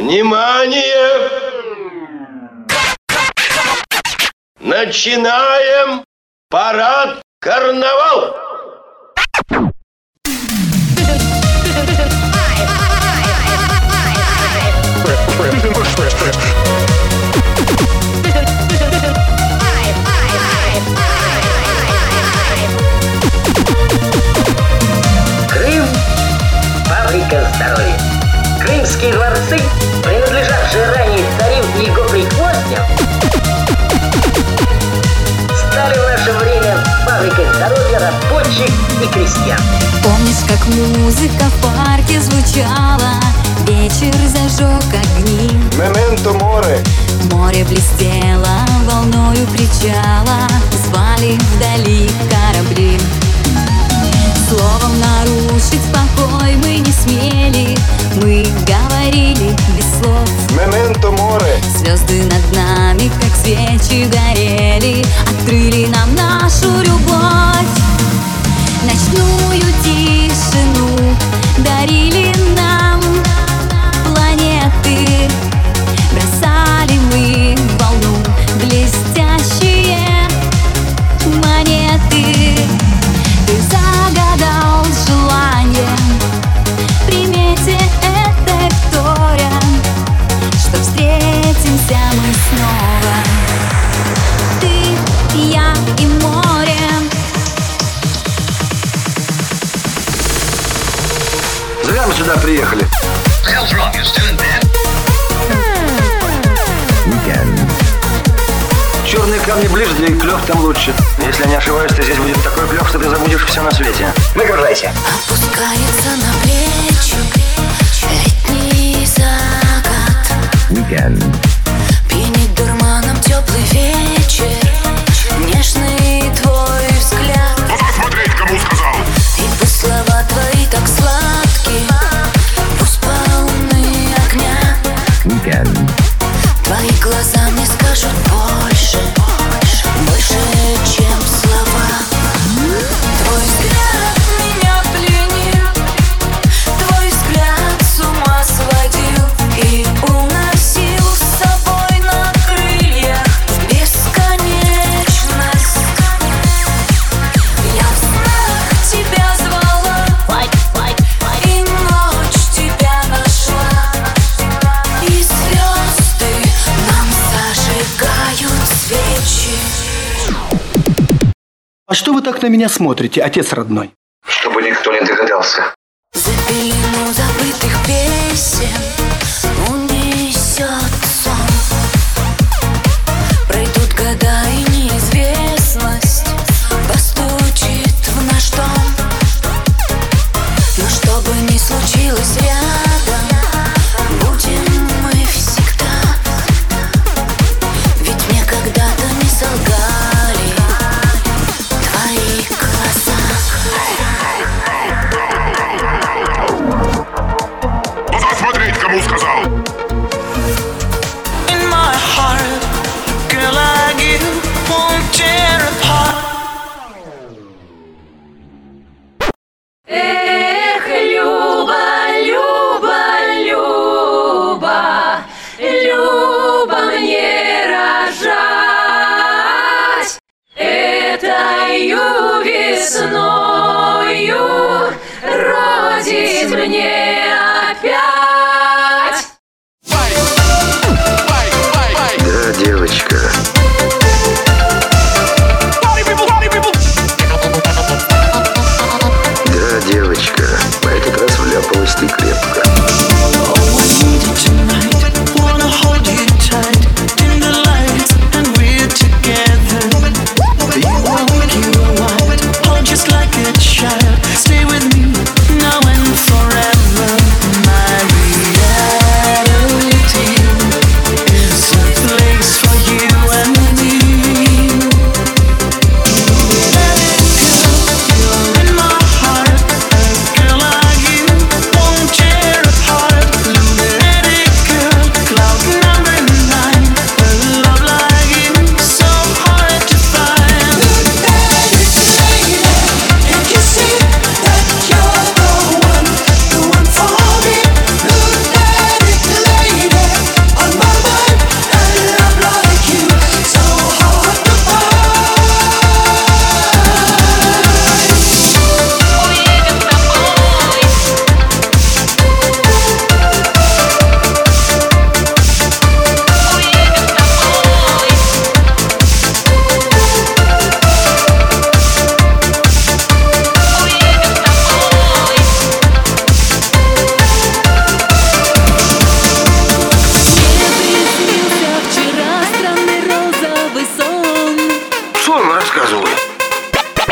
Внимание! Начинаем парад карнавал! Рабочих и крестьян. Помнишь, как музыка в парке звучала? Вечер зажег огни Мементо море. Море блестело волною причала Звали вдали корабли Словом нарушить покой мы не смели Мы говорили без слов Мементо море. Звезды над нами, как свечи горели Открыли нам нашу снова Ты, я и море Зря мы сюда приехали. Черные камни ближе, да и клев там лучше. Если я не ошибаюсь, то здесь будет такой клев, что ты забудешь все на свете. Выгружайся. Опускается на плечи летний закат Пьянит дурманом свечи А что вы так на меня смотрите, отец родной? Чтобы никто не догадался. За пелену забытых песен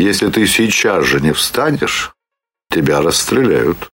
Если ты сейчас же не встанешь, тебя расстреляют.